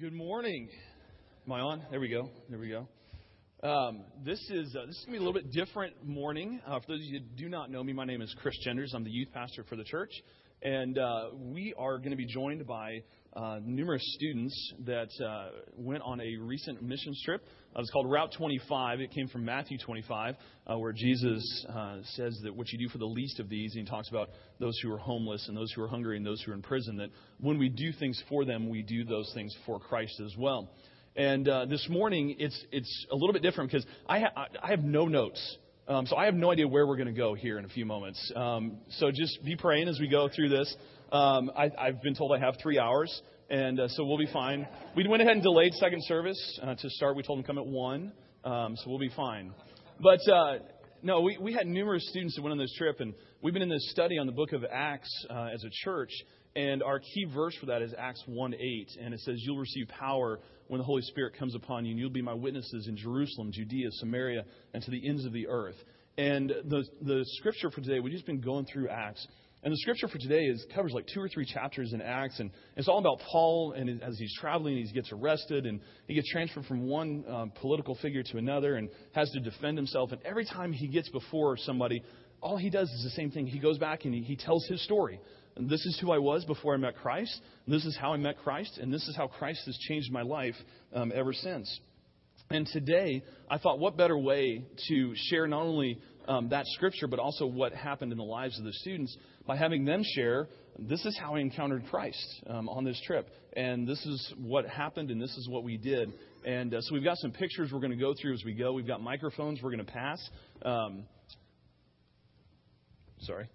Good morning. Am I on? There we go. There we go. Um, this is uh, this is gonna be a little bit different morning. Uh, for those of you who do not know me, my name is Chris Genders. I'm the youth pastor for the church, and uh, we are going to be joined by uh, numerous students that uh, went on a recent mission trip. Uh, it's called Route 25. It came from Matthew 25, uh, where Jesus uh, says that what you do for the least of these, and he talks about those who are homeless and those who are hungry and those who are in prison, that when we do things for them, we do those things for Christ as well. And uh, this morning, it's it's a little bit different because I, ha- I have no notes. Um, so I have no idea where we're going to go here in a few moments. Um, so just be praying as we go through this. Um, I, I've been told I have three hours, and uh, so we'll be fine. We went ahead and delayed second service uh, to start. We told them come at one, um, so we'll be fine. But uh, no, we, we had numerous students that went on this trip, and we've been in this study on the book of Acts uh, as a church. And our key verse for that is Acts 1 8. And it says, You'll receive power when the Holy Spirit comes upon you, and you'll be my witnesses in Jerusalem, Judea, Samaria, and to the ends of the earth. And the, the scripture for today, we've just been going through Acts. And the scripture for today is covers like two or three chapters in Acts, and it's all about Paul and as he's traveling, he gets arrested and he gets transferred from one um, political figure to another and has to defend himself. And every time he gets before somebody, all he does is the same thing. He goes back and he, he tells his story. And this is who I was before I met Christ. This is how I met Christ, and this is how Christ has changed my life um, ever since. And today, I thought, what better way to share not only um, that scripture, but also what happened in the lives of the students by having them share, this is how I encountered Christ um, on this trip. And this is what happened, and this is what we did. And uh, so we've got some pictures we're going to go through as we go. We've got microphones we're going to pass. Um, sorry.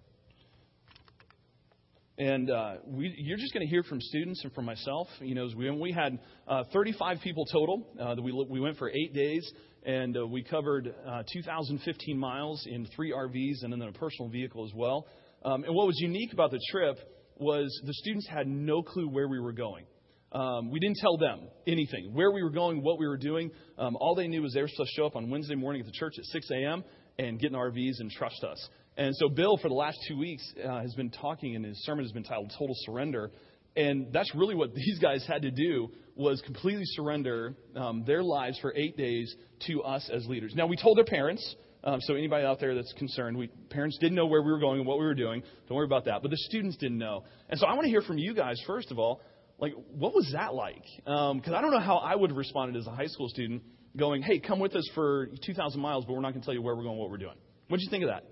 And uh, we, you're just going to hear from students and from myself. You know, we, we had uh, 35 people total. Uh, we, we went for eight days, and uh, we covered uh, 2,015 miles in three RVs and then a personal vehicle as well. Um, and what was unique about the trip was the students had no clue where we were going. Um, we didn't tell them anything, where we were going, what we were doing. Um, all they knew was they were supposed to show up on Wednesday morning at the church at 6 a.m. and get in RVs and trust us. And so Bill, for the last two weeks, uh, has been talking, and his sermon has been titled "Total Surrender." And that's really what these guys had to do was completely surrender um, their lives for eight days to us as leaders. Now we told their parents. Um, so anybody out there that's concerned, we parents didn't know where we were going and what we were doing. Don't worry about that. But the students didn't know. And so I want to hear from you guys first of all. Like, what was that like? Because um, I don't know how I would have responded as a high school student, going, "Hey, come with us for 2,000 miles, but we're not going to tell you where we're going, what we're doing." What did you think of that?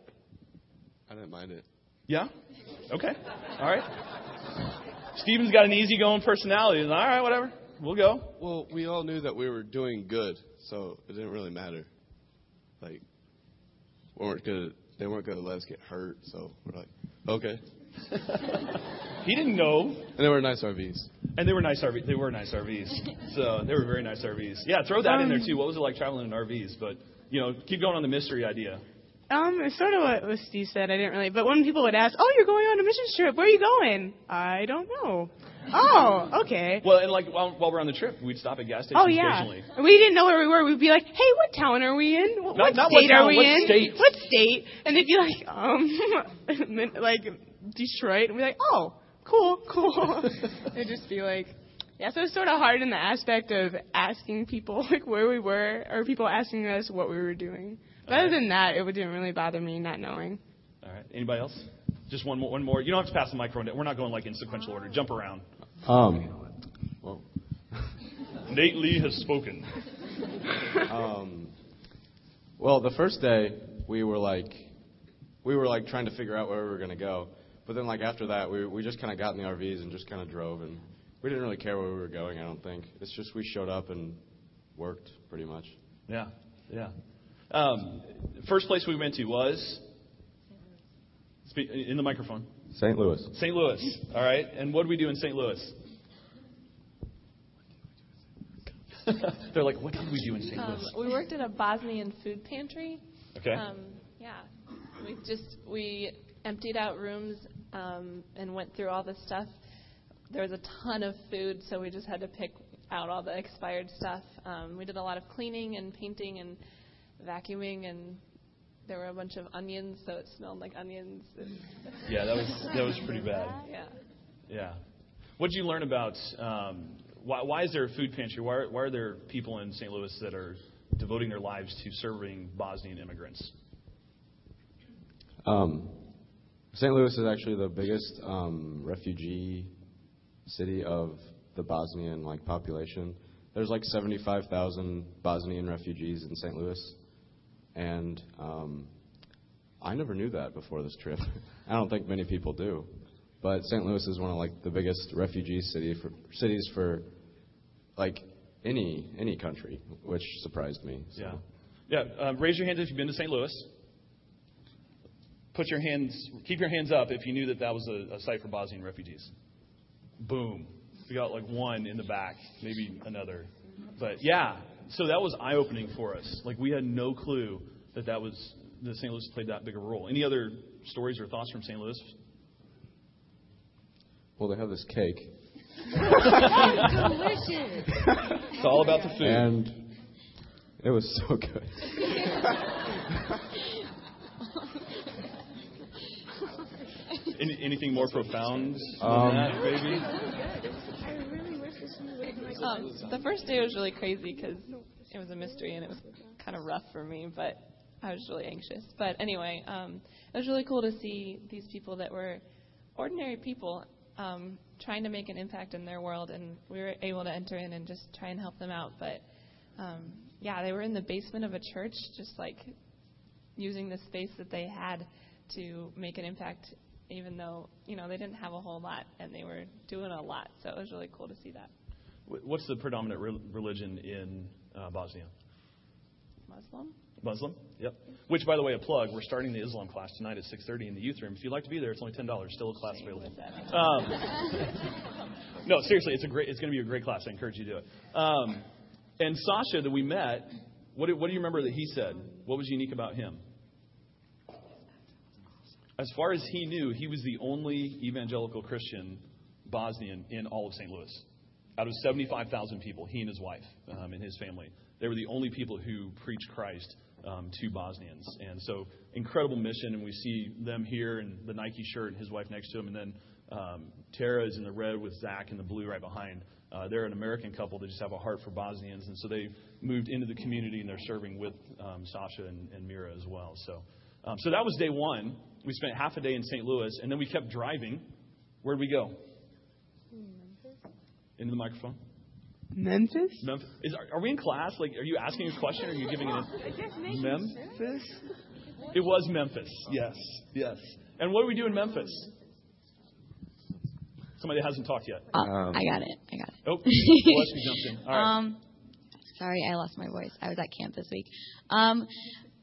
I didn't mind it. Yeah? Okay. All right. Steven's got an easygoing personality. All right, whatever. We'll go. Well, we all knew that we were doing good, so it didn't really matter. Like, we weren't gonna, they weren't gonna let us get hurt, so we're like, okay. he didn't know. And they were nice RVs. And they were nice RVs. They were nice RVs. So they were very nice RVs. Yeah, throw that um, in there too. What was it like traveling in RVs? But you know, keep going on the mystery idea. Um, it's sort of what, what Steve said. I didn't really, but when people would ask, "Oh, you're going on a mission trip. Where are you going?" I don't know. Oh, okay. Well, and like while, while we're on the trip, we'd stop at gas stations oh, yeah. occasionally. We didn't know where we were. We'd be like, "Hey, what town are we in? What, not, not state what are we what in? State? What state?" And they'd be like, "Um, like Detroit." And we're like, "Oh, cool, cool." They'd just be like, yeah, so it's sort of hard in the aspect of asking people like where we were, or people asking us what we were doing. But other than that, it didn't really bother me not knowing. All right. Anybody else? Just one more. One more. You don't have to pass the microphone. We're not going like in sequential order. Jump around. Um. Well. Nate Lee has spoken. um. Well, the first day we were like, we were like trying to figure out where we were going to go. But then like after that, we we just kind of got in the RVs and just kind of drove, and we didn't really care where we were going. I don't think. It's just we showed up and worked pretty much. Yeah. Yeah. Um, first place we went to was in the microphone. St. Louis. St. Louis. All right. And what did we do in St. Louis? They're like, what did we do in St. Um, Louis? We worked at a Bosnian food pantry. Okay. Um, yeah. We just we emptied out rooms um, and went through all the stuff. There was a ton of food, so we just had to pick out all the expired stuff. Um, we did a lot of cleaning and painting and vacuuming and there were a bunch of onions, so it smelled like onions. yeah, that was that was pretty bad. Yeah. Yeah. What did you learn about um, Why, why is there a food pantry? Why are, why are there people in St. Louis that are devoting their lives to serving Bosnian immigrants? Um, St. Louis is actually the biggest um, refugee city of the Bosnian like population. There's like 75,000 Bosnian refugees in St. Louis, and um, I never knew that before this trip. I don't think many people do, but St. Louis is one of like the biggest refugee city for, cities for like any any country, which surprised me. So. Yeah. Yeah. Um, raise your hands if you've been to St. Louis. Put your hands, keep your hands up if you knew that that was a, a site for Bosnian refugees. Boom. We got like one in the back, maybe another. But yeah, so that was eye opening for us. Like we had no clue that that was that St. Louis played that big a role. Any other stories or thoughts from St. Louis? Well, they have this cake, It's all about the food. and it was so good. Any, anything more profound than Um, that, maybe? Um, the first day was really crazy because it was a mystery and it was kind of rough for me, but I was really anxious. But anyway, um, it was really cool to see these people that were ordinary people um, trying to make an impact in their world, and we were able to enter in and just try and help them out. But um, yeah, they were in the basement of a church, just like using the space that they had to make an impact, even though you know they didn't have a whole lot and they were doing a lot. So it was really cool to see that. Wh- What's the predominant re- religion in uh, Bosnia? Muslim. Muslim. Yep. Which, by the way, a plug. We're starting the Islam class tonight at 6:30 in the youth room. If you'd like to be there, it's only ten dollars. Still a class available. Um, no, seriously, it's a great. It's going to be a great class. I encourage you to do it. Um, and Sasha, that we met, what do, what do you remember that he said? What was unique about him? As far as he knew, he was the only evangelical Christian Bosnian in all of St. Louis. Out of 75,000 people, he and his wife um, and his family, they were the only people who preached Christ um, to Bosnians. And so, incredible mission. And we see them here in the Nike shirt and his wife next to him. And then um, Tara is in the red with Zach in the blue right behind. Uh, they're an American couple that just have a heart for Bosnians. And so they moved into the community and they're serving with um, Sasha and, and Mira as well. So, um, so that was day one. We spent half a day in St. Louis, and then we kept driving. Where'd we go? Into the microphone. Memphis? Memphis. Is, are, are we in class? Like, are you asking a question or are you giving an Memphis? It was Memphis. Yes, yes. And what do we do in Memphis? Somebody that hasn't talked yet. Um, I got it. I got it. Oh, Leslie jumped in. All right. Um, sorry, I lost my voice. I was at camp this week. Um,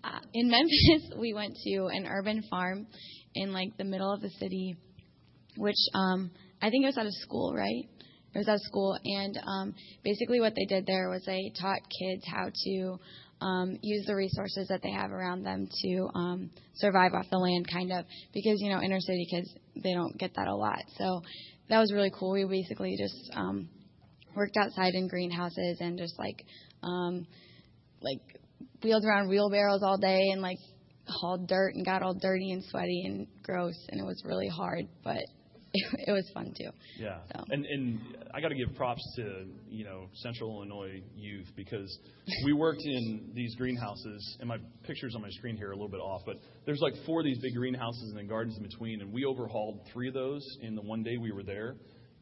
uh, in Memphis, we went to an urban farm in like the middle of the city, which um, I think it was at a school, right? It was at school, and um, basically what they did there was they taught kids how to um, use the resources that they have around them to um, survive off the land, kind of, because you know inner city kids they don't get that a lot. So that was really cool. We basically just um, worked outside in greenhouses and just like um like wheeled around wheelbarrows all day and like hauled dirt and got all dirty and sweaty and gross and it was really hard but it, it was fun too Yeah, So. and and I got to give props to you know Central Illinois youth because we worked in these greenhouses, and my pictures on my screen here are a little bit off, but there's like four of these big greenhouses and then gardens in between, and we overhauled three of those in the one day we were there.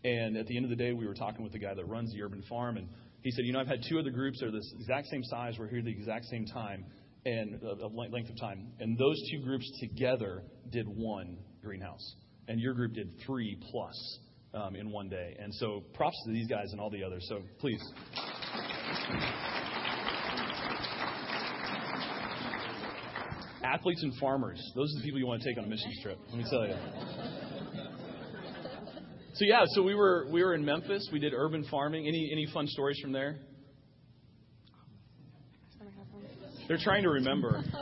And at the end of the day, we were talking with the guy that runs the urban farm, and he said, you know, I've had two other groups that are this exact same size, we're here the exact same time, and uh, of length length of time, and those two groups together did one greenhouse, and your group did three plus um, in one day. And so props to these guys and all the others. So please. Athletes and farmers. Those are the people you want to take on a missions trip. Let me tell you. So yeah, so we were we were in Memphis. We did urban farming. Any any fun stories from there? They're trying to remember.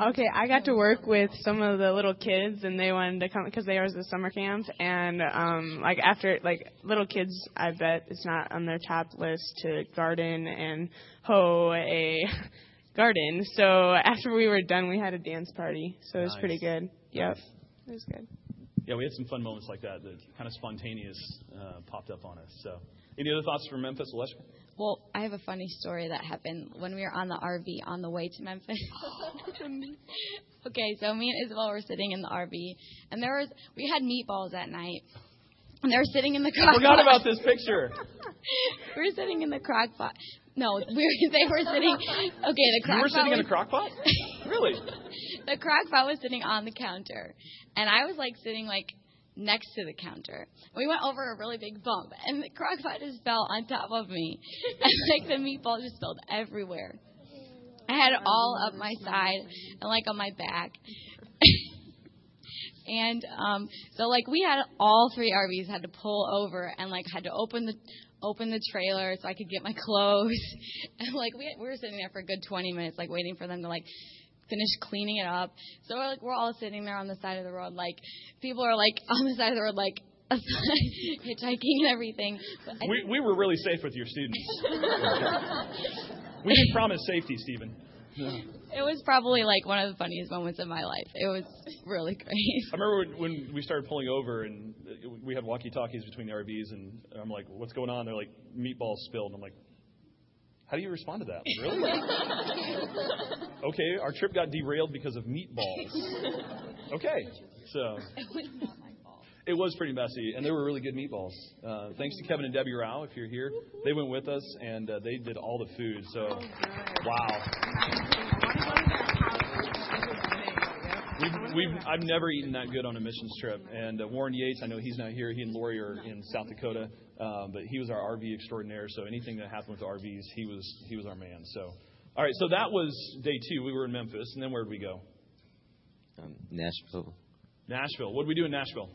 Okay, I got to work with some of the little kids, and they wanted to come because they was the summer camp, and um, like after like little kids, I bet it's not on their top list to garden and hoe a garden. So after we were done, we had a dance party, so it was Nice. pretty good. Yep, Nice. it was good. Yeah, we had some fun moments like that that kind of spontaneous uh, popped up on us. So Any other thoughts from Memphis, Alessia? Well, I have a funny story that happened when we were on the RV on the way to Memphis. okay, so me and Isabel were sitting in the RV, and there was we had meatballs that night, and they were sitting in the crock I forgot pot. about this picture. we were sitting in the crock pot. No, we were, they were sitting. Okay, the crock You were sitting in a crock pot? Really? the crock pot was sitting on the counter, and I was like sitting like next to the counter. We went over a really big bump, and the crock pot just fell on top of me, and like the meatball just spilled everywhere. I had it all up my side and like on my back. and um so like we had all three RVs had to pull over and like had to open the open the trailer so I could get my clothes. And like we we were sitting there for a good 20 minutes like waiting for them to like finish cleaning it up. So we're like we're all sitting there on the side of the road like people are like on the side of the road like hitchhiking and everything. But We, we were really safe with your students. we didn't promise safety, Stephen. It was probably like one of the funniest moments of my life. It was really great. I remember when, when we started pulling over and we had walkie-talkies between the RVs, and I'm like, "What's going on?" They're like, "Meatballs spilled." And I'm like, "How do you respond to that? Really?" okay, our trip got derailed because of meatballs. Okay, so it was pretty messy, and they were really good meatballs. Uh, thanks to Kevin and Debbie Rao, if you're here, they went with us and uh, they did all the food. So, wow. We've, I've never eaten that good on a missions trip. And uh, Warren Yates, I know he's not here. He and Lori are in South Dakota, um, but he was our RV extraordinaire. So anything that happened with RVs, he was he was our man. So, all right. So that was day two. We were in Memphis, and then where did we go? Um, Nashville. Nashville. What did we do in Nashville?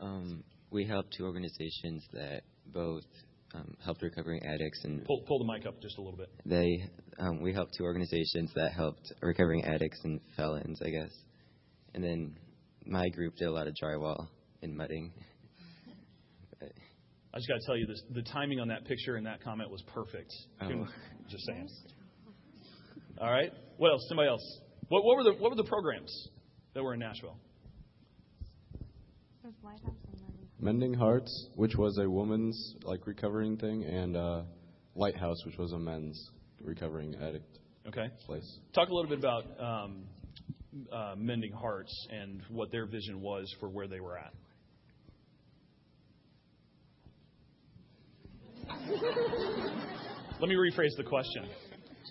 Um, we helped two organizations that both um, helped recovering addicts, and Pull pull the mic up just a little bit. they um, we helped two organizations that helped recovering addicts and felons, I guess. And then my group did a lot of drywall and mudding. I just got to tell you this: the timing on that picture and that comment was perfect. Oh. Just saying. All right. What else? Somebody else. What, what were the what were the programs that were in Nashville? Mending Hearts, which was a woman's like recovering thing, and uh, Lighthouse, which was a men's recovering addict Okay. place. Talk a little bit about um, Uh, mending Hearts and what their vision was for where they were at. Let me rephrase the question.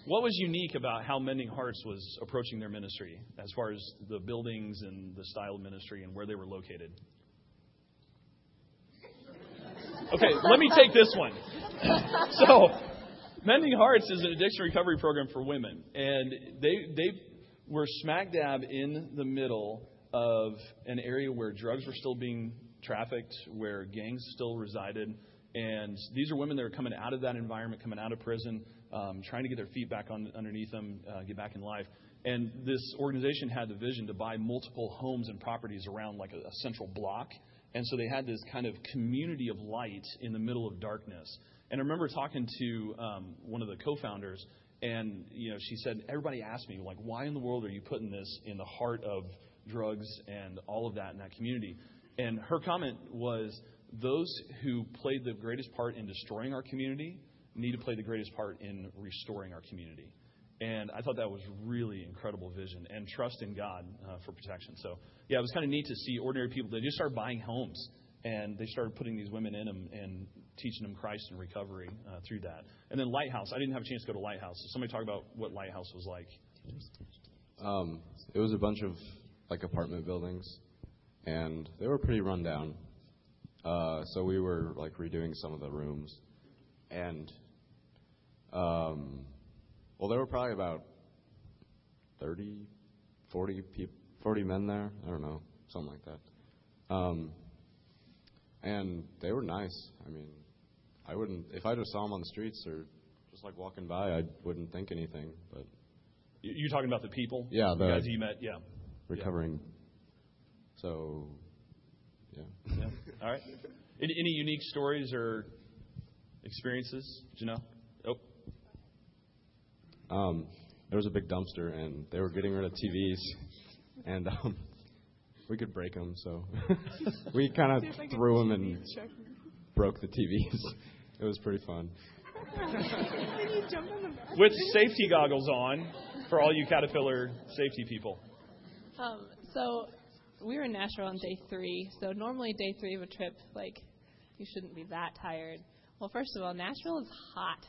What was unique about how Mending Hearts was approaching their ministry as far as the buildings and the style of ministry and where they were located? Okay, let me take this one. So, Mending Hearts is an addiction recovery program for women, and they they were smack dab in the middle of an area where drugs were still being trafficked, where gangs still resided, and these are women that are coming out of that environment, coming out of prison, um, trying to get their feet back on underneath them, uh, get back in life. And this organization had the vision to buy multiple homes and properties around like a, a central block. And so they had this kind of community of light in the middle of darkness. And I remember talking to um, one of the co-founders, and you know, she said, everybody asked me, like, why in the world are you putting this in the heart of drugs and all of that in that community? And her comment was, those who played the greatest part in destroying our community need to play the greatest part in restoring our community. And I thought that was really incredible vision and trust in God uh, for protection. So, yeah, it was kind of neat to see ordinary people. They just started buying homes and they started putting these women in them and teaching them Christ and recovery uh, through that. And then Lighthouse. I didn't have a chance to go to Lighthouse. So somebody talk about what Lighthouse was like. Um, it was a bunch of like apartment buildings, and they were pretty run down. Uh, so we were like redoing some of the rooms, and um, well, there were probably about 30, 40 peop 40 men there. I don't know, something like that. Um, and they were nice. I mean, I wouldn't if I just saw them on the streets or just like walking by, I wouldn't think anything. But You- You're talking about the people? Yeah, the the- guys you met. Yeah. recovering. So, yeah. Yeah. All right. Any, any unique stories or experiences? Did you know? Oh, Um, there was a big dumpster, and they were getting rid of TVs, and um, we could break them, so we kind of threw them and broke the TVs. it was pretty fun. With safety goggles on for all you Caterpillar safety people. Um, so we were in Nashville on day three. So normally day three of a trip, like you shouldn't be that tired. Well, first of all, Nashville is hot.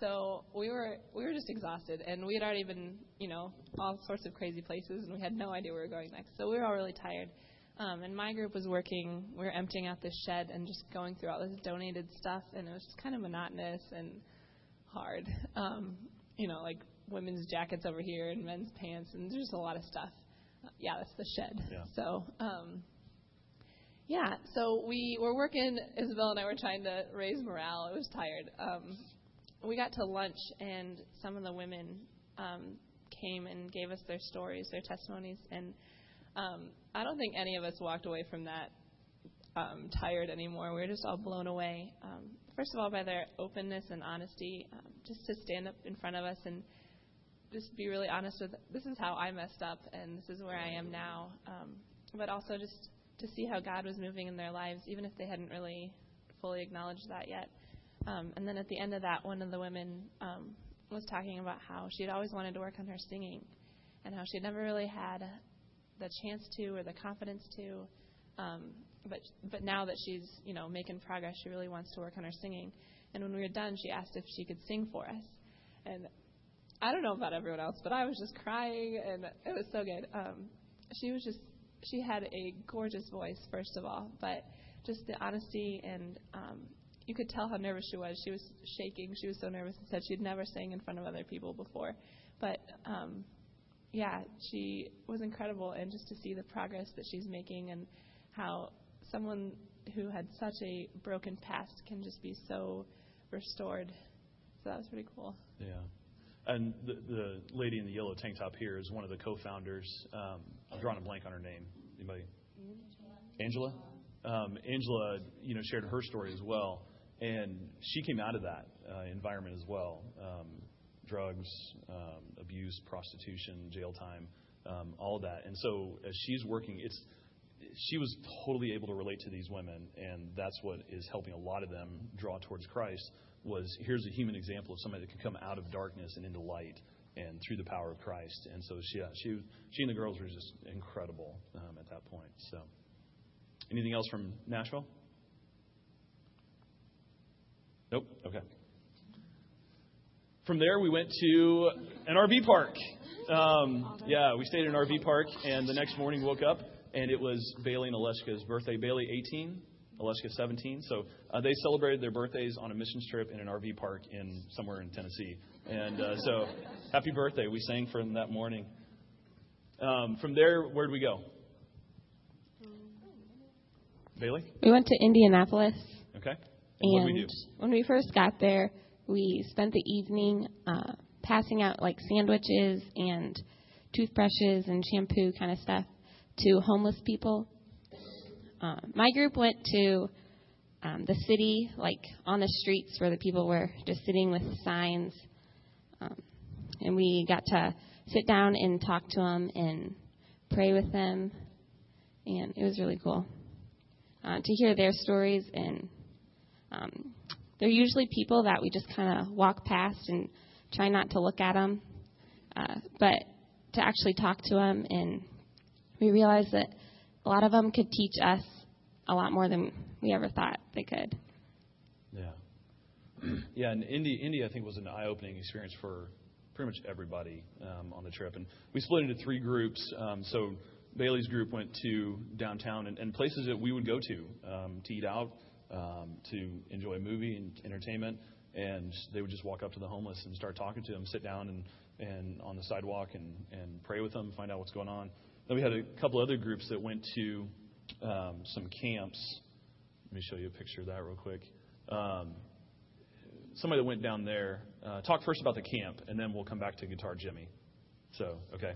So we were we were just exhausted, and we had already been, you know, all sorts of crazy places, and we had no idea where we were going next. So we were all really tired. Um, and my group was working. We were emptying out this shed and just going through all this donated stuff, and it was just kind of monotonous and hard. Um, you know, like women's jackets over here and men's pants, and there's just a lot of stuff. Uh, yeah, that's the shed. Yeah. So. Um, yeah, so we were working. Isabel and I were trying to raise morale. I was tired. Um, we got to lunch, and some of the women um, came and gave us their stories, their testimonies, and um, I don't think any of us walked away from that um, tired anymore. We were just all blown away. Um, first of all, by their openness and honesty, um, just to stand up in front of us and just be really honest with this is how I messed up, and this is where I am now. Um, but also just to see how God was moving in their lives, even if they hadn't really fully acknowledged that yet. Um, and then at the end of that, one of the women um, was talking about how she had always wanted to work on her singing, and how she had never really had the chance to or the confidence to. Um, but but now that she's you know making progress, she really wants to work on her singing. And when we were done, she asked if she could sing for us, and I don't know about everyone else, but I was just crying, and it was so good. Um, she was just she had a gorgeous voice, first of all, but just the honesty and um, you could tell how nervous she was. She was shaking. She was so nervous and said she'd never sang in front of other people before. But um, yeah, she was incredible, and just to see the progress that she's making and how someone who had such a broken past can just be so restored. So that was pretty cool. Yeah. And the, the lady in the yellow tank top here is one of the co-founders. Um, I'm drawing a blank on her name. Anybody? Angela. Um, Angela, you know, shared her story as well and she came out of that uh, environment as well um, drugs, um, abuse, prostitution, jail time, um, all that. And so as she's working, it's she was totally able to relate to these women, and that's what is helping a lot of them draw towards Christ. Was here's a human example of somebody that can come out of darkness and into light, and through the power of Christ. And so she, she, she and the girls were just incredible um, at that point. So, anything else from Nashville? Nope. Okay. From there, we went to an RV park. Um, yeah, we stayed in an RV park, and the next morning woke up, and it was Bailey and Aleshka's birthday. Bailey 18, Aleshka 17. So uh, they celebrated their birthdays on a missions trip in an RV park in somewhere in Tennessee. And uh, so, happy birthday! We sang for them that morning. Um, from there, where did we go? Bailey. We went to Indianapolis. Okay. And, we when we first got there, we spent the evening uh, passing out like sandwiches and toothbrushes and shampoo kind of stuff to homeless people. Uh, my group went to um, the city, like on the streets where the people were just sitting with signs, um, and we got to sit down and talk to them and pray with them, and it was really cool uh, to hear their stories and um, they're usually people that we just kind of walk past and try not to look at them. Uh, but to actually talk to them, and we realize that a lot of them could teach us a lot more than we ever thought they could. Yeah. Yeah, and Indy, Indy, I think, was an eye opening experience for pretty much everybody um, on the trip. And we split into three groups. Um, so Bailey's group went to downtown and, and places that we would go to um, to eat out um, to enjoy a movie and entertainment, and they would just walk up to the homeless and start talking to them, sit down and, and on the sidewalk and, and pray with them, find out what's going on. Then we had a couple other groups that went to um, some camps. Let me show you a picture of that real quick. Um, somebody that went down there. Uh, talk first about the camp, and then we'll come back to Guitar Jimmy. So, okay.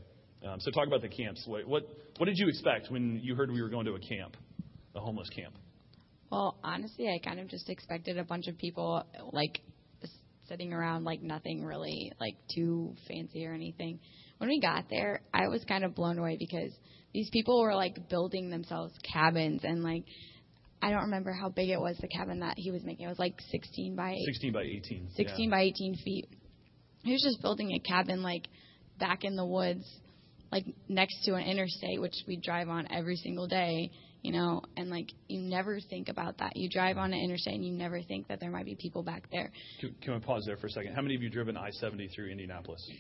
Um, so, talk about the camps. What, what, what did you expect when you heard we were going to a camp, a homeless camp? Well, honestly, I kind of just expected a bunch of people like sitting around like nothing really like too fancy or anything. When we got there, I was kind of blown away because these people were like building themselves cabins and like I don't remember how big it was. The cabin that he was making it was like 16 by 16 by 18. 16 yeah. by 18 feet. He was just building a cabin like back in the woods, like next to an interstate, which we drive on every single day, you know, and like you never think about that. You drive on an interstate and you never think that there might be people back there. Can, can we pause there for a second? How many of you driven I 70 through Indianapolis?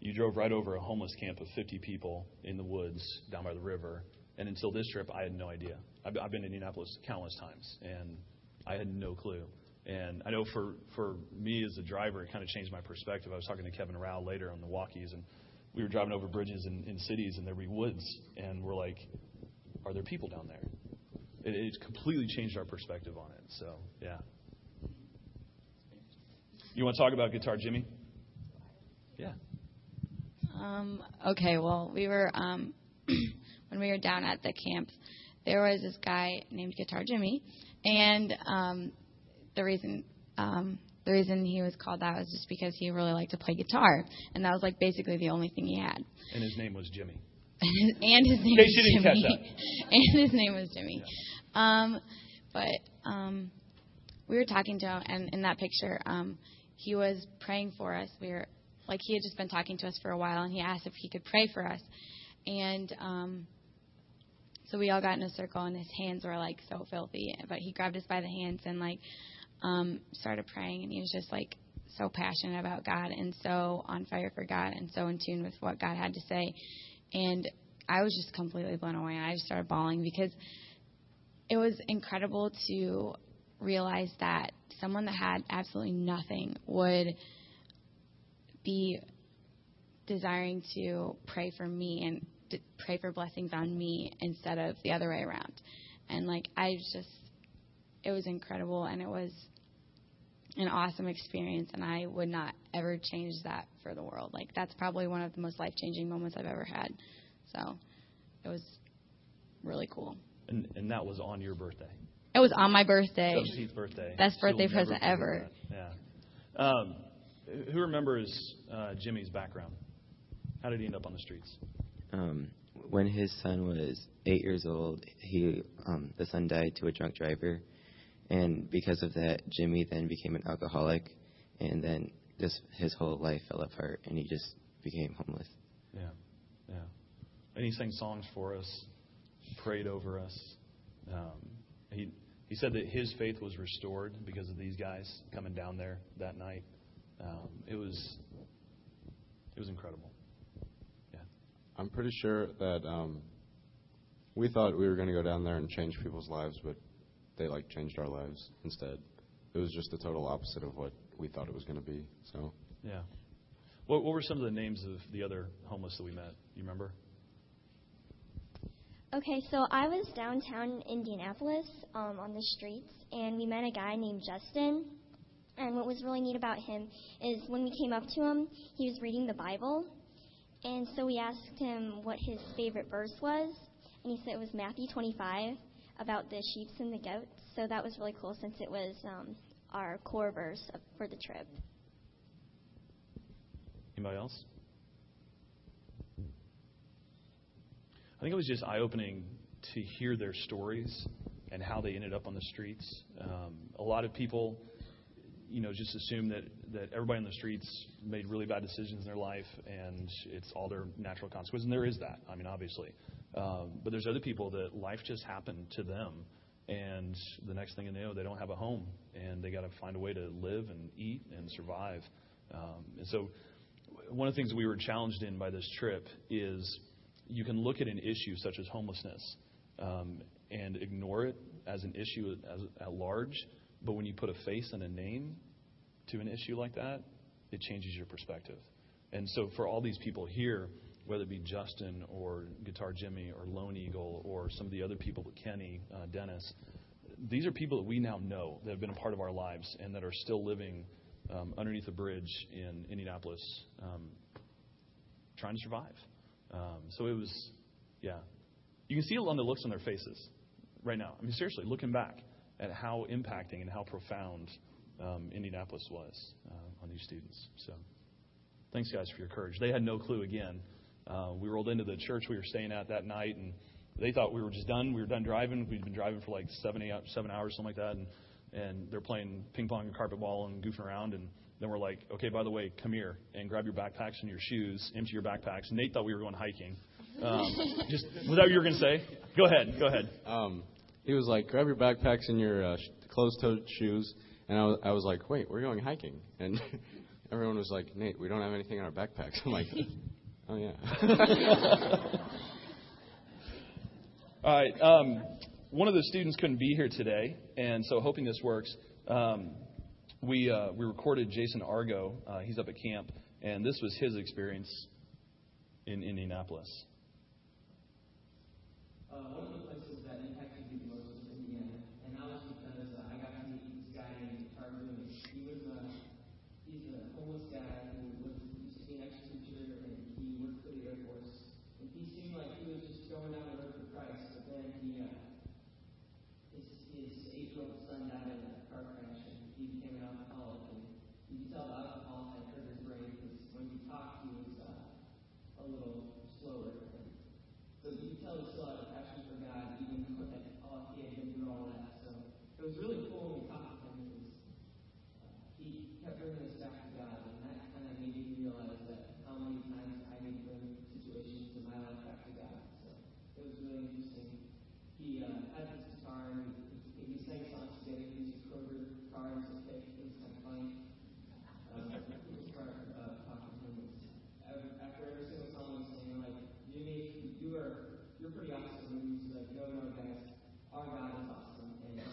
You drove right over a homeless camp of 50 people in the woods down by the river. And until this trip, I had no idea. I've, I've been to Indianapolis countless times, and I had no clue. And I know for, for me as a driver, it kind of changed my perspective. I was talking to Kevin Rao later on the walkies, and we were driving over bridges in, in cities, and there would be woods, and we're like, are there people down there? It, it completely changed our perspective on it. So, yeah. You want to talk about Guitar Jimmy? Yeah. Um, okay, well, we were um, when we were down at the camp. There was this guy named Guitar Jimmy, and um, the reason um, the reason he was called that was just because he really liked to play guitar, and that was like basically the only thing he had. And his name was Jimmy. and his name was Jimmy. and his name was Jimmy. Um, but um, we were talking to him, and in that picture, um, he was praying for us. We were like he had just been talking to us for a while, and he asked if he could pray for us, and um, so we all got in a circle, and his hands were like so filthy, but he grabbed us by the hands and like um, started praying, and he was just like so passionate about God and so on fire for God and so in tune with what God had to say. And I was just completely blown away. I just started bawling because it was incredible to realize that someone that had absolutely nothing would be desiring to pray for me and pray for blessings on me instead of the other way around. And like I just it was incredible and it was an awesome experience and I would not ever change that for the world. Like that's probably one of the most life-changing moments I've ever had. So it was really cool. And, and that was on your birthday. It was on my birthday. 17th birthday. Best birthday you'll present ever. that. Yeah. Um, who remembers uh, Jimmy's background? How did he end up on the streets? Um, when his son was eight years old, he um, the son died to a drunk driver, and because of that, Jimmy then became an alcoholic, and then just his whole life fell apart, and he just became homeless. Yeah, yeah. And he sang songs for us, prayed over us. Um, he he said that his faith was restored because of these guys coming down there that night. Um, it was it was incredible. Yeah. I'm pretty sure that um, we thought we were going to go down there and change people's lives, but they like changed our lives instead. It was just the total opposite of what we thought it was going to be. So Yeah. What, what were some of the names of the other homeless that we met? You remember? Okay, so I was downtown Indianapolis um, on the streets, and we met a guy named Justin. And what was really neat about him is when we came up to him, he was reading the Bible. And so we asked him what his favorite verse was, and he said it was Matthew 25 about the sheep and the goats. So that was really cool since it was um, our core verse for the trip. Anybody else? I think it was just eye opening to hear their stories and how they ended up on the streets. Um, a lot of people, you know, just assume that, that everybody on the streets made really bad decisions in their life and it's all their natural consequences. And there is that, I mean, obviously. Um, but there's other people that life just happened to them. And the next thing you know, they don't have a home and they got to find a way to live and eat and survive. Um, and so, one of the things we were challenged in by this trip is you can look at an issue such as homelessness um, and ignore it as an issue as, at large, but when you put a face and a name to an issue like that, it changes your perspective. And so for all these people here, whether it be Justin or Guitar Jimmy or Lone Eagle or some of the other people, Kenny, uh, Dennis, these are people that we now know that have been a part of our lives and that are still living um, underneath a bridge in Indianapolis, um, trying to survive. Um, so it was, yeah. You can see it on the looks on their faces right now. I mean, seriously, looking back at how impacting and how profound um, Indianapolis was uh, on these students. So thanks, guys, for your courage. They had no clue again. Uh, we rolled into the church we were staying at that night, and they thought we were just done. We were done driving. We'd been driving for like seven, eight, seven hours, something like that, and and they're playing ping pong and carpet ball and goofing around. And then we're like, okay, by the way, come here and grab your backpacks and your shoes, empty your backpacks. And Nate thought we were going hiking. Um, just was that what you were going to say? Go ahead, go ahead. Um, he was like, grab your backpacks and your uh, closed-toed shoes. And I was, I was like, wait, we're going hiking. And everyone was like, Nate, we don't have anything in our backpacks. I'm like, oh yeah. All right. Um, one of the students couldn't be here today, and so hoping this works, um, we uh, we recorded Jason Argo. Uh, he's up at camp, and this was his experience in Indianapolis. Uh, one of the places that impacted me the most was Indiana, and that was because uh, I got to meet this guy named Targoon. He was uh, he's a homeless guy who was used to be an ex-teacher, and he worked for the Air Force. And he seemed like he was just going down the road for Christ, but then he uh, his his eight-year-old son died in a car crash, and he became an alcoholic. And you could tell the alcohol had hurt his brain because when he talked, he was uh, a little slower. And but you can tell he still had a passion for God, even when all he had been through all that. So it was really cool when we talked with him because uh, he kept bringing us back to God, and that kind of made me realize that how many times I need to bring situations in my life back to God. So it was really interesting. He uh, had this guitar, and he, he sang songs together. He used a Kroger guitar as a pick. It was kind of funny. Uh, the coolest part uh, talking to him was ev- after every single song he was saying, like, Jimmy, you are you're pretty awesome. And he was like, no, no, guys, our God is awesome, and that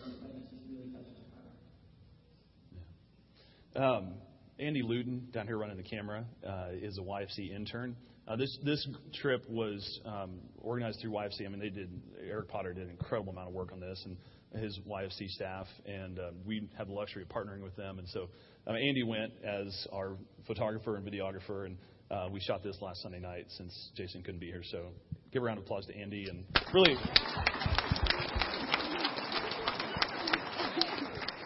just really touched my heart. Um, Andy Luden down here running the camera uh, is a YFC intern. Uh, this this trip was um, organized through YFC. I mean, they did. Eric Potter did an incredible amount of work on this, and his YFC staff, and uh, we had the luxury of partnering with them. And so, uh, Andy went as our photographer and videographer, and uh, we shot this last Sunday night since Jason couldn't be here. So, give a round of applause to Andy, and really.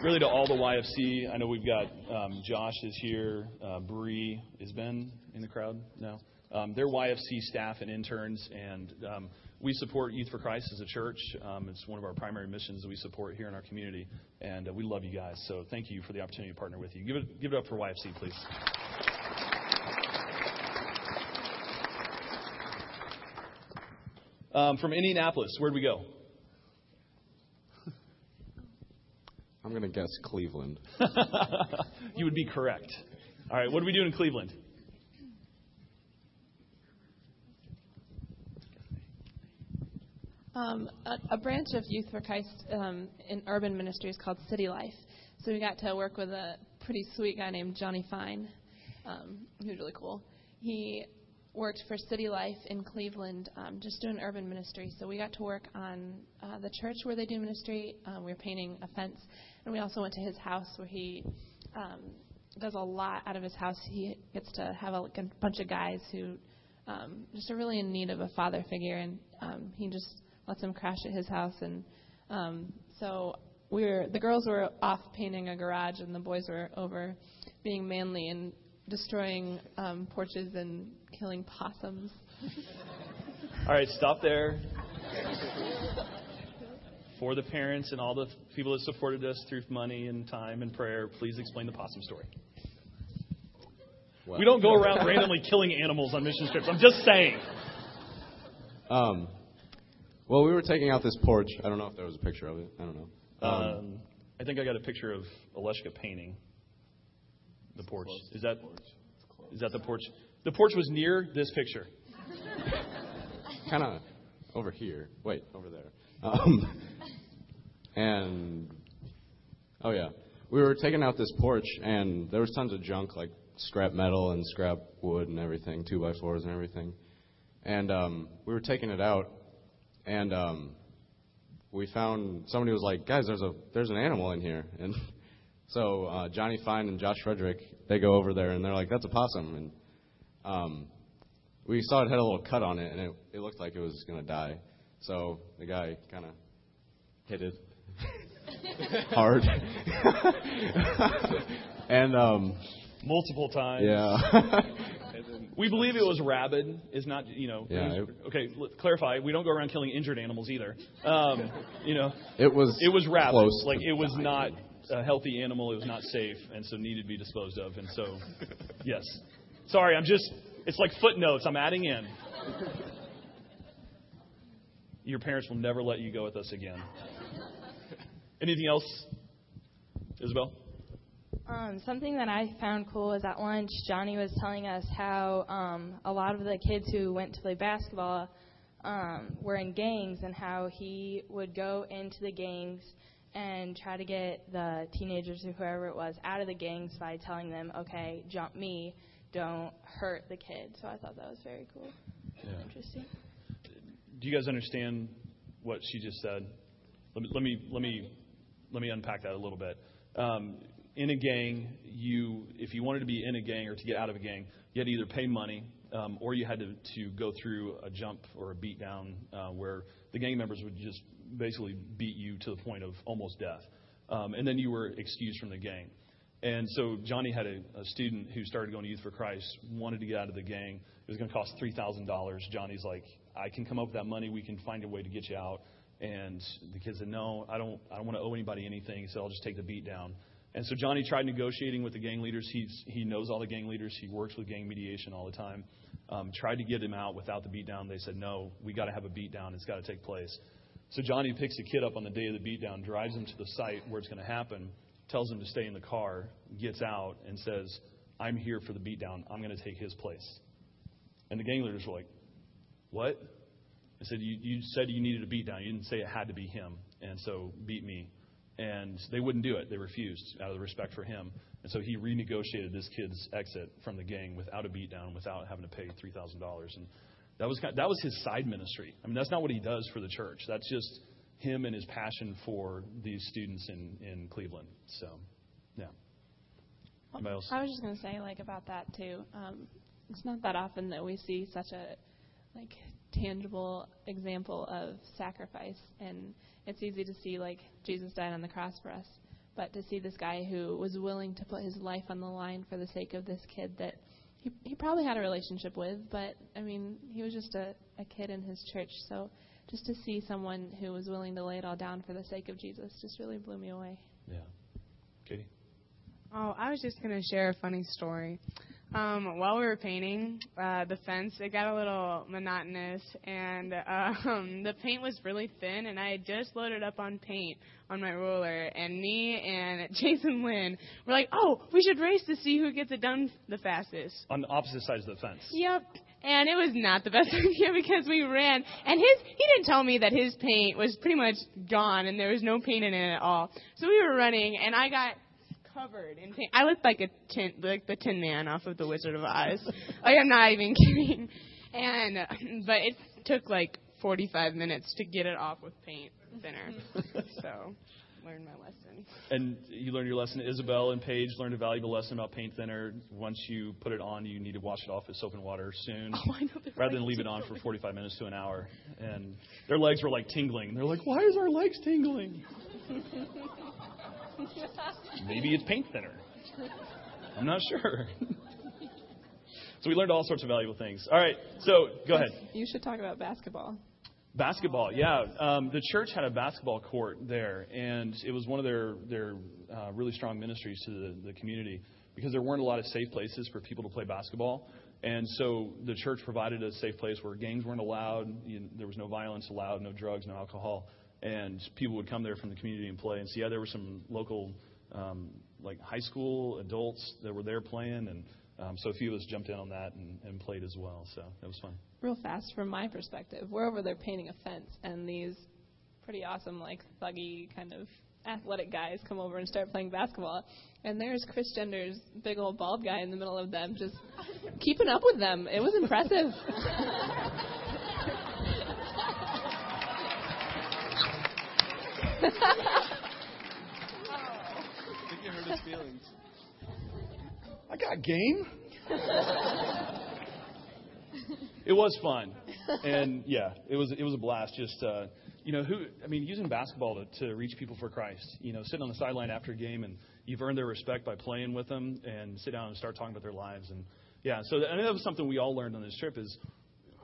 Really to all the YFC. I know we've got um, Josh is here, uh, Bree is Ben in the crowd now. Um, they're YFC staff and interns, and um, we support Youth for Christ as a church. Um, it's one of our primary missions that we support here in our community, and uh, we love you guys. So thank you for the opportunity to partner with you. Give it, give it up for YFC, please. Um, from Indianapolis, where'd we go? I'm going to guess Cleveland. you would be correct. All right, what do we do in Cleveland? Um, a, a branch of Youth for Christ um, in urban ministries called City Life. So we got to work with a pretty sweet guy named Johnny Fine. Um, he was really cool. He worked for City Life in Cleveland, um, just doing urban ministry. So we got to work on uh, the church where they do ministry. Um, we were painting a fence, and we also went to his house where he um, does a lot out of his house. He gets to have a, like a bunch of guys who um, just are really in need of a father figure, and um, he just lets them crash at his house. And um, so we were the girls were off painting a garage, and the boys were over being manly and destroying um, porches and killing possums. All right, stop there. For the parents and all the people that supported us through money and time and prayer, please explain the possum story. Well, We don't go around randomly killing animals on mission trips. I'm just saying. Um, well, we were taking out this porch. I don't know if there was a picture of it. I don't know. Um, Um, I think I got a picture of Aleshka painting the porch. Is that is that the porch? The porch was near this picture. kind of over here. Wait, over there. Um, and oh yeah, we were taking out this porch, and there was tons of junk like scrap metal and scrap wood and everything, two by fours and everything. And um, we were taking it out, and um, we found somebody was like, "Guys, there's a there's an animal in here." And so uh, Johnny Fine and Josh Frederick they go over there, and they're like, "That's a possum." And um, we saw it had a little cut on it, and it, it looked like it was to die. So the guy kind of hit it hard. and um, Multiple times. yeah. We believe it was rabid. Is not you know. Yeah, was- okay, clarify. We don't go around killing injured animals either. Um, you know, It was. it was rabid. Close. Like it was not a healthy animal. It was not safe, and so needed to be disposed of. And so, yes. Sorry, I'm just. It's like footnotes. I'm adding in. Your parents will never let you go with us again. Anything else, Isabel? Um, something that I found cool is at lunch, Johnny was telling us how um, a lot of the kids who went to play basketball um, were in gangs and how he would go into the gangs and try to get the teenagers or whoever it was out of the gangs by telling them, okay, jump me, don't hurt the kid. So I thought that was very cool. Interesting. Do you guys understand what she just said? Let me let me let me let me unpack that a little bit. Um, in a gang, you if you wanted to be in a gang or to get out of a gang, you had to either pay money um, or you had to to go through a jump or a beat down uh, where the gang members would just basically beat you to the point of almost death, um, and then you were excused from the gang. And so Johnny had a, a student who started going to Youth for Christ, wanted to get out of the gang. It was going to cost three thousand dollars. Johnny's like, I can come up with that money. We can find a way to get you out. And the kid said, No, I don't. I don't want to owe anybody anything. He said, I'll just take the beat down. And so Johnny tried negotiating with the gang leaders. He's, he knows all the gang leaders. He works with gang mediation all the time. Um, tried to get him out without the beat down. They said, No, we got to have a beat down. It's got to take place. So Johnny picks the kid up on the day of the beat down, drives him to the site where it's going to happen, tells him to stay in the car, gets out, and says, I'm here for the beat down. I'm going to take his place. And the gang leaders were like, What? I said, you, you said you needed a beat down. You didn't say it had to be him. And so beat me. And they wouldn't do it. They refused out of the respect for him. And so he renegotiated this kid's exit from the gang without a beat down, without having to pay $3,000. And that was, kind of, that was his side ministry. I mean, that's not what he does for the church. That's just him and his passion for these students in, in Cleveland. So, yeah. Else? I was just going to say, like, about that, too. Um, it's not that often that we see such a, like, tangible example of sacrifice. And it's easy to see, like, Jesus died on the cross for us. But to see this guy who was willing to put his life on the line for the sake of this kid that he, he probably had a relationship with, but, I mean, he was just a, a kid in his church. So just to see someone who was willing to lay it all down for the sake of Jesus just really blew me away. Yeah. Katie? Oh, I was just going to share a funny story. Um, while we were painting uh, the fence, it got a little monotonous, and um, the paint was really thin, and I had just loaded up on paint on my roller, and me and Jason Lynn were like, "Oh, we should race to see who gets it done the fastest." On the opposite sides of the fence. Yep. And it was not the best idea because we ran, and his he didn't tell me that his paint was pretty much gone, and there was no paint in it at all. So we were running, and I got covered in paint. I looked like a tin, like the Tin Man off of The Wizard of Oz. like I'm not even kidding. And but it took like 45 minutes to get it off with paint thinner. Mm-hmm. so learned my lesson. And you learned your lesson. Isabel and Paige learned a valuable lesson about paint thinner. Once you put it on, you need to wash it off with soap and water soon, Oh, I know. they're rather than leave it on for 45 minutes to an hour. And their legs were like tingling. They're like, "Why is our legs tingling?" Maybe it's paint thinner. I'm not sure. so we learned all sorts of valuable things. All right, so go ahead. You should talk about basketball. Basketball, yeah. Um, the church had a basketball court there, and it was one of their their uh, really strong ministries to the, the community because there weren't a lot of safe places for people to play basketball, and so the church provided a safe place where gangs weren't allowed, you know, there was no violence allowed, no drugs, no alcohol, and people would come there from the community and play. And so yeah, there were some local um, like high school adults that were there playing, and um, so a few of us jumped in on that and, and played as well. So that was fun. Real fast, from my perspective, we're over there painting a fence, and these pretty awesome, like thuggy kind of athletic guys come over and start playing basketball. And there's Chris Gender's big old bald guy in the middle of them, just keeping up with them. It was impressive. I think you hurt his feelings. I got game. it was fun, and yeah, it was it was a blast. Just uh, you know, who, I mean, using basketball to, to reach people for Christ, you know, sitting on the sideline after a game and you've earned their respect by playing with them and sit down and start talking about their lives. And yeah, so I know that was something we all learned on this trip is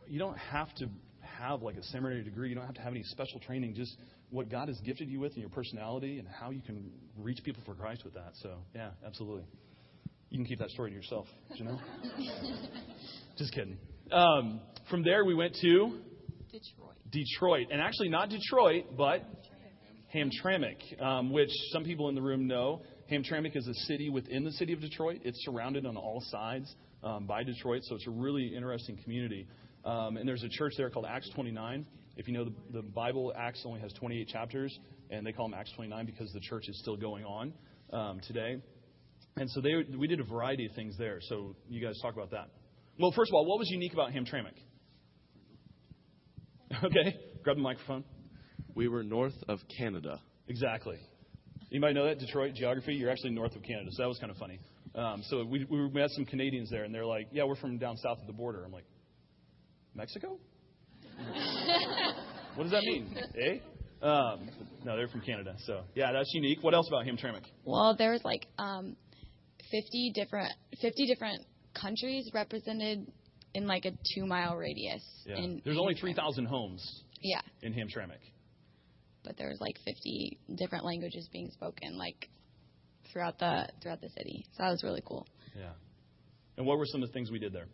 you don't have to have like a seminary degree. You don't have to have any special training. Just what God has gifted you with and your personality and how you can reach people for Christ with that. So yeah, absolutely. You can keep that story to yourself, you know. Just kidding. Um, from there, we went to Detroit. Detroit, and actually not Detroit, but Hamtramck, um, which some people in the room know. Hamtramck is a city within the city of Detroit. It's surrounded on all sides um, by Detroit, so it's a really interesting community. Um, and there's a church there called Acts 29. If you know the, the Bible, Acts only has 28 chapters, and they call them Acts 29 because the church is still going on um, today. And so they, we did a variety of things there. So you guys talk about that. Well, first of all, what was unique about Hamtramck? Okay, grab the microphone. We were north of Canada. Exactly. Anybody know that Detroit geography? You're actually north of Canada, so that was kind of funny. Um, so we, we met some Canadians there, and they're like, "Yeah, we're from down south of the border." I'm like, "Mexico? what does that mean? Eh?" Um, no, they're from Canada. So yeah, that's unique. What else about Hamtramck? Well, there was like um, 50 different 50 different countries represented in like a two mile radius. Yeah. In There's only 3,000 homes yeah, in Hamtramck. but there was like 50 different languages being spoken like throughout the throughout the city. So that was really cool. Yeah. And what were some of the things we did there?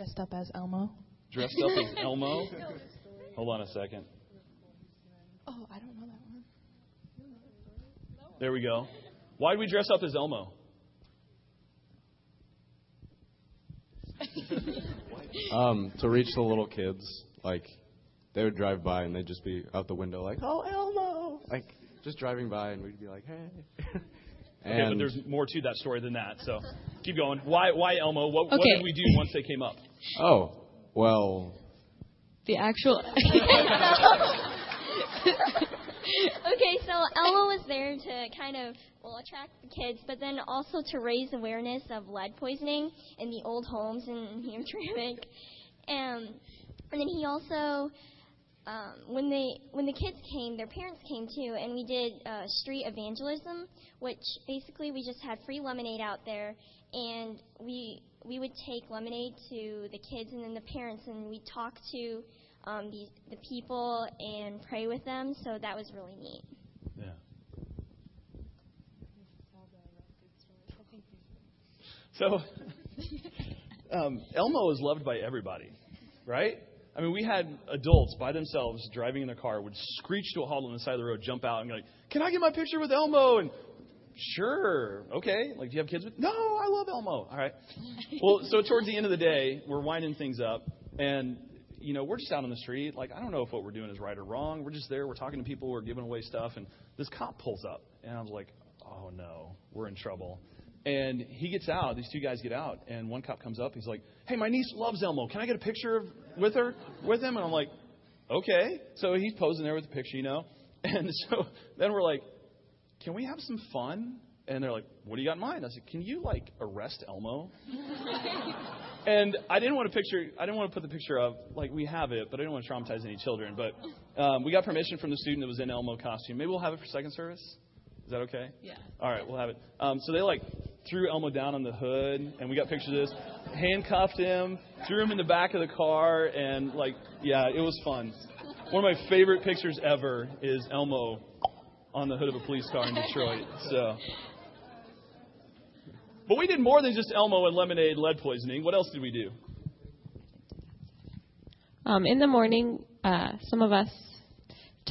Dressed up as Elmo. Dressed up as Elmo. Hold on a second. Oh, I don't know that one. There we go. Why did we dress up as Elmo? Um, to reach the little kids, like they would drive by and they'd just be out the window like, "Oh, Elmo!" Like just driving by, and we'd be like, "Hey." Okay, but there's more to that story than that. So keep going. Why, why Elmo? What, what did we do once they came up? Oh, well, The actual okay, so Elmo was there to kind of well attract the kids, but then also to raise awareness of lead poisoning in the old homes in Hamtramck. Um, and then he also, um, when they when the kids came, their parents came too, and we did uh, street evangelism, which basically we just had free lemonade out there, and we we would take lemonade to the kids and then the parents, and we talk to um, the the people and pray with them. So that was really neat. Yeah. So, um, Elmo is loved by everybody, right? I mean, we had adults by themselves driving in their car would screech to a halt on the side of the road, jump out, and be like, "Can I get my picture with Elmo?" And sure, okay. Like, do you have kids with? No, I love Elmo. All right. Well, so towards the end of the day, we're winding things up, and you know, we're just out on the street. Like, I don't know if what we're doing is right or wrong. We're just there. We're talking to people. We're giving away stuff, and this cop pulls up, and I was like, "Oh no, we're in trouble." And he gets out. These two guys get out, and one cop comes up. He's like, "Hey, my niece loves Elmo. Can I get a picture of, with her, with him?" And I'm like, "Okay." So he's posing there with the picture, you know. And so then we're like, "Can we have some fun?" And they're like, "What do you got in mind?" I said, "Can you like arrest Elmo?" and I didn't want to picture. I didn't want to put the picture up. Like we have it, but I didn't want to traumatize any children. But um, we got permission from the student that was in Elmo costume. Maybe we'll have it for second service. Is that okay? Yeah. All right, we'll have it. Um, so they like threw Elmo down on the hood, and we got pictures of this. Handcuffed him, threw him in the back of the car, and like, yeah, it was fun. One of my favorite pictures ever is Elmo on the hood of a police car in Detroit. So. But we did more than just Elmo and lemonade lead poisoning. What else did we do? Um, in the morning, uh, some of us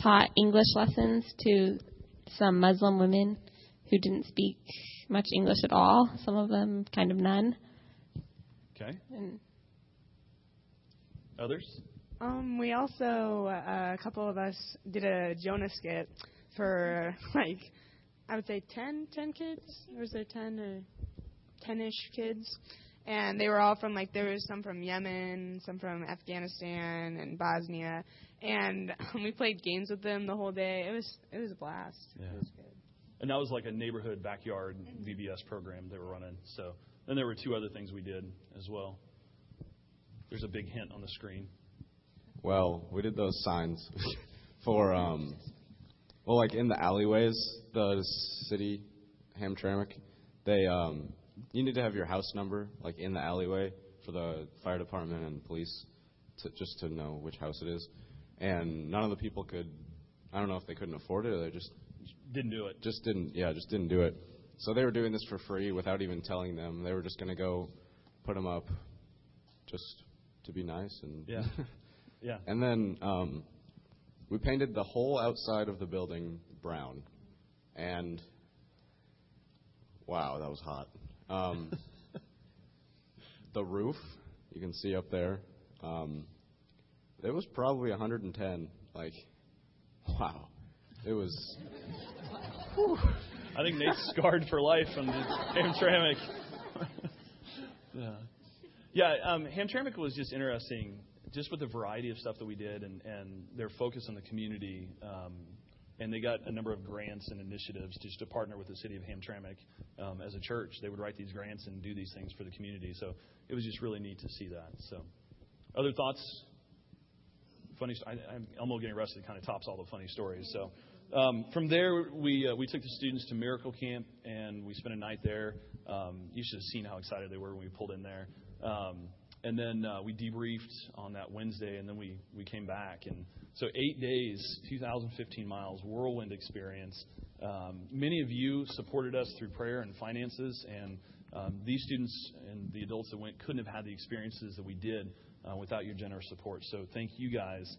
taught English lessons to some Muslim women who didn't speak much English at all. Some of them kind of none. Okay. And Others? Um, we also uh, a couple of us did a Jonah skit for like I would say 10, 10 kids. Or was there ten or ten-ish kids? And they were all from like there was some from Yemen, some from Afghanistan and Bosnia, and um, we played games with them the whole day. It was it was a blast. Yeah. It was good. And that was like a neighborhood backyard VBS program they were running. So then there were two other things we did as well. There's a big hint on the screen. Well, we did those signs for, um, well, like in the alleyways, the city, Hamtramck, they, um, you need to have your house number, like in the alleyway for the fire department and police, to, just to know which house it is. And none of the people could, I don't know if they couldn't afford it or they just Didn't do it. just didn't, yeah, just didn't do it. So they were doing this for free without even telling them. They were just going to go put them up just to be nice and Yeah. Yeah. and then um, we painted the whole outside of the building brown, and wow, that was hot. Um, the roof, you can see up there, um, it was probably 110. Like, wow, it was. I think Nate's scarred for life from the Hamtramck. yeah, yeah. Um, Hamtramck was just interesting, just with the variety of stuff that we did and, and their focus on the community. Um, and they got a number of grants and initiatives just to partner with the city of Hamtramck um, as a church. They would write these grants and do these things for the community. So it was just really neat to see that. So, other thoughts? Funny. I, I'm Elmo getting arrested kind of tops all the funny stories. So. Um, from there, we uh, we took the students to Miracle Camp and we spent a night there. Um, you should have seen how excited they were when we pulled in there. Um, and then uh, we debriefed on that Wednesday, and then we we came back. And so eight days, 2,015 miles, whirlwind experience. Um, many of you supported us through prayer and finances, and um, these students and the adults that went couldn't have had the experiences that we did uh, without your generous support. So thank you guys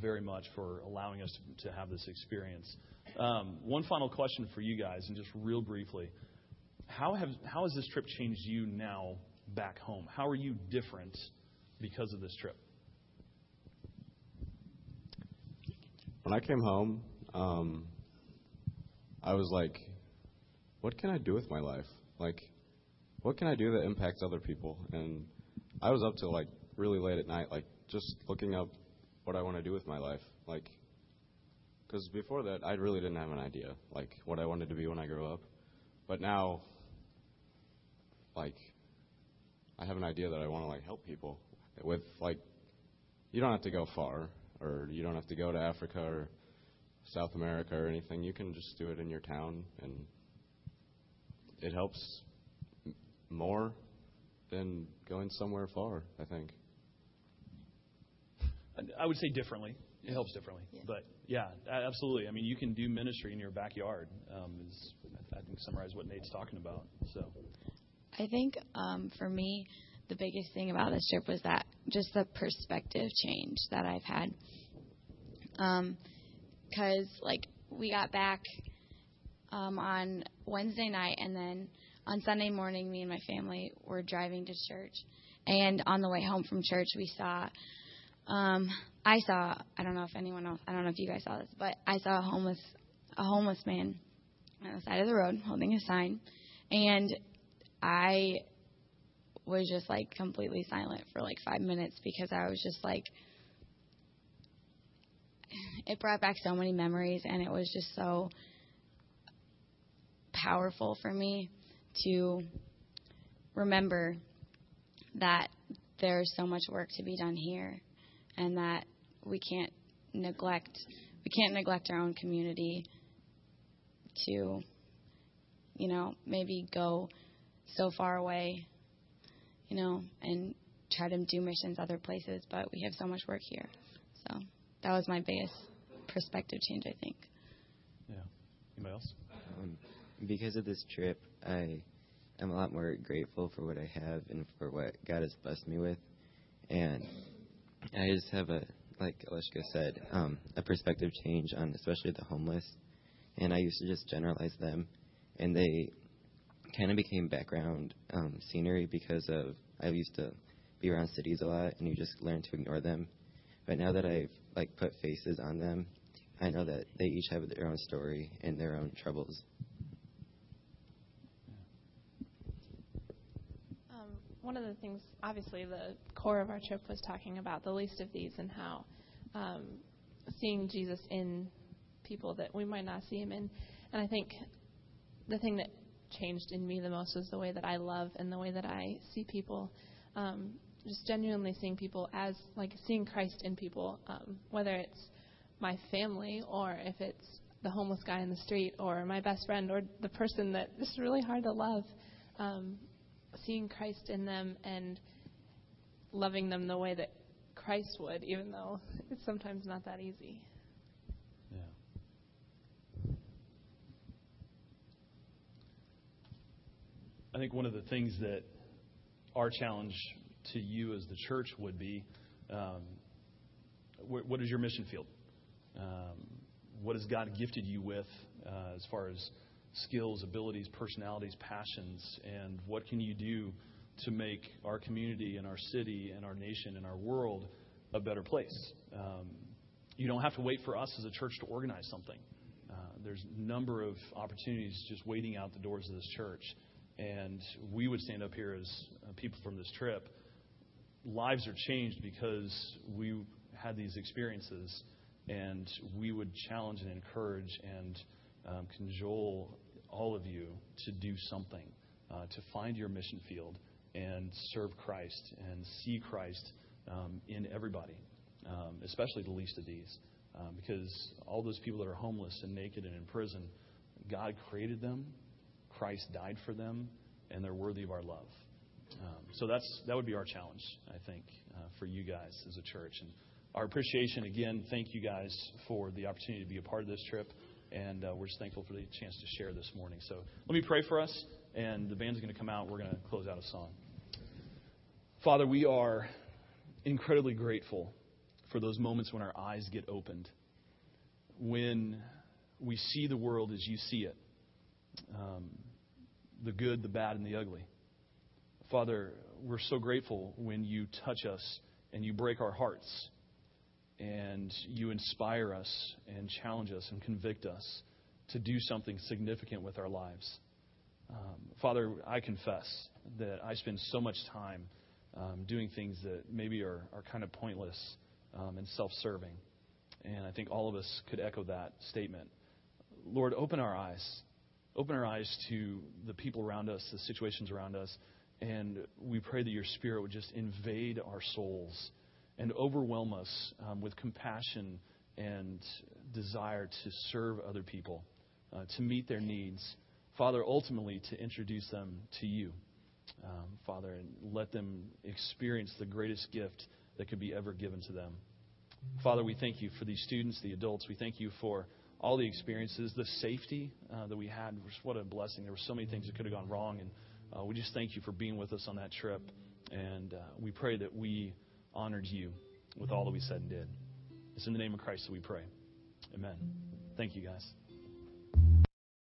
very much for allowing us to, to have this experience. Um, one final question for you guys, and just real briefly, how have how has this trip changed you now back home? How are you different because of this trip? When I came home, um, I was like, what can I do with my life? Like, what can I do that impacts other people? And I was up till like really late at night, like just looking up what I want to do with my life. Like, because before that, I really didn't have an idea, like what I wanted to be when I grew up. But now, like, I have an idea that I want to like help people with like, you don't have to go far, or you don't have to go to Africa or South America or anything. You can just do it in your town, and it helps more than going somewhere far. I think. I would say differently. It helps differently, but yeah, absolutely. I mean, you can do ministry in your backyard. Um, is I think summarize what Nate's talking about. So I think um, for me, the biggest thing about this trip was that just the perspective change that I've had. Because, like, we got back um, on Wednesday night, and then on Sunday morning, me and my family were driving to church. And on the way home from church, we saw, um, I saw, I don't know if anyone else, I don't know if you guys saw this, but I saw a homeless, a homeless man on the side of the road holding a sign. And I was just like completely silent for like five minutes because I was just like, it brought back so many memories and it was just so powerful for me to remember that there's so much work to be done here and that we can't neglect we can't neglect our own community to you know maybe go so far away you know and try to do missions other places but we have so much work here so that was my biggest perspective change i think yeah. Anybody else? Um, because of this trip, I am a lot more grateful for what I have and for what God has blessed me with. And I just have a, like Alishka said, um, a perspective change on especially the homeless. And I used to just generalize them, and they kind of became background um, scenery because of I used to be around cities a lot, and you just learn to ignore them. But now that I've like put faces on them, I know that they each have their own story and their own troubles. Um, one of the things, obviously, the core of our trip was talking about the least of these and how um, seeing Jesus in people that we might not see him in. And I think the thing that changed in me the most was the way that I love and the way that I see people. Um, just genuinely seeing people as like seeing Christ in people, um, whether it's my family or if it's the homeless guy in the street or my best friend or the person that is really hard to love. Um, seeing Christ in them and loving them the way that Christ would, even though it's sometimes not that easy. Yeah. I think one of the things that our challenge to you as the church would be um, wh- what is your mission field? Um, what has God gifted you with uh, as far as skills, abilities, personalities, passions, and what can you do to make our community and our city and our nation and our world a better place? Um, you don't have to wait for us as a church to organize something. Uh, there's a number of opportunities just waiting out the doors of this church. And we would stand up here as uh, people from this trip. Lives are changed because we had these experiences, and we would challenge and encourage and um, cajole all of you to do something, uh, to find your mission field and serve Christ and see Christ um, in everybody, um, especially the least of these. Um, because all those people that are homeless and naked and in prison, God created them, Christ died for them, and they're worthy of our love. Um, so that's that would be our challenge, I think, uh, for you guys as a church. And our appreciation again. Thank you guys for the opportunity to be a part of this trip, and uh, we're just thankful for the chance to share this morning. So let me pray for us, and the band's going to come out. We're going to close out a song. Father, we are incredibly grateful for those moments when our eyes get opened, when we see the world as you see it um, the good, the bad, and the ugly. Father, we're so grateful when you touch us and you break our hearts and you inspire us and challenge us and convict us to do something significant with our lives. Um, Father, I confess that I spend so much time um, doing things that maybe are, are kind of pointless um, and self serving. And I think all of us could echo that statement. Lord, open our eyes. Open our eyes to the people around us, the situations around us. And we pray that your Spirit would just invade our souls and overwhelm us um, with compassion and desire to serve other people, uh, to meet their needs. Father, ultimately to introduce them to you, um, Father, and let them experience the greatest gift that could be ever given to them. Father, we thank you for these students, the adults. We thank you for all the experiences, the safety uh, that we had. What a blessing. There were so many things that could have gone wrong. And uh, we just thank you for being with us on that trip. And uh, we pray that we honored you with all that we said and did. It's in the name of Christ that we pray. Amen. Thank you, guys.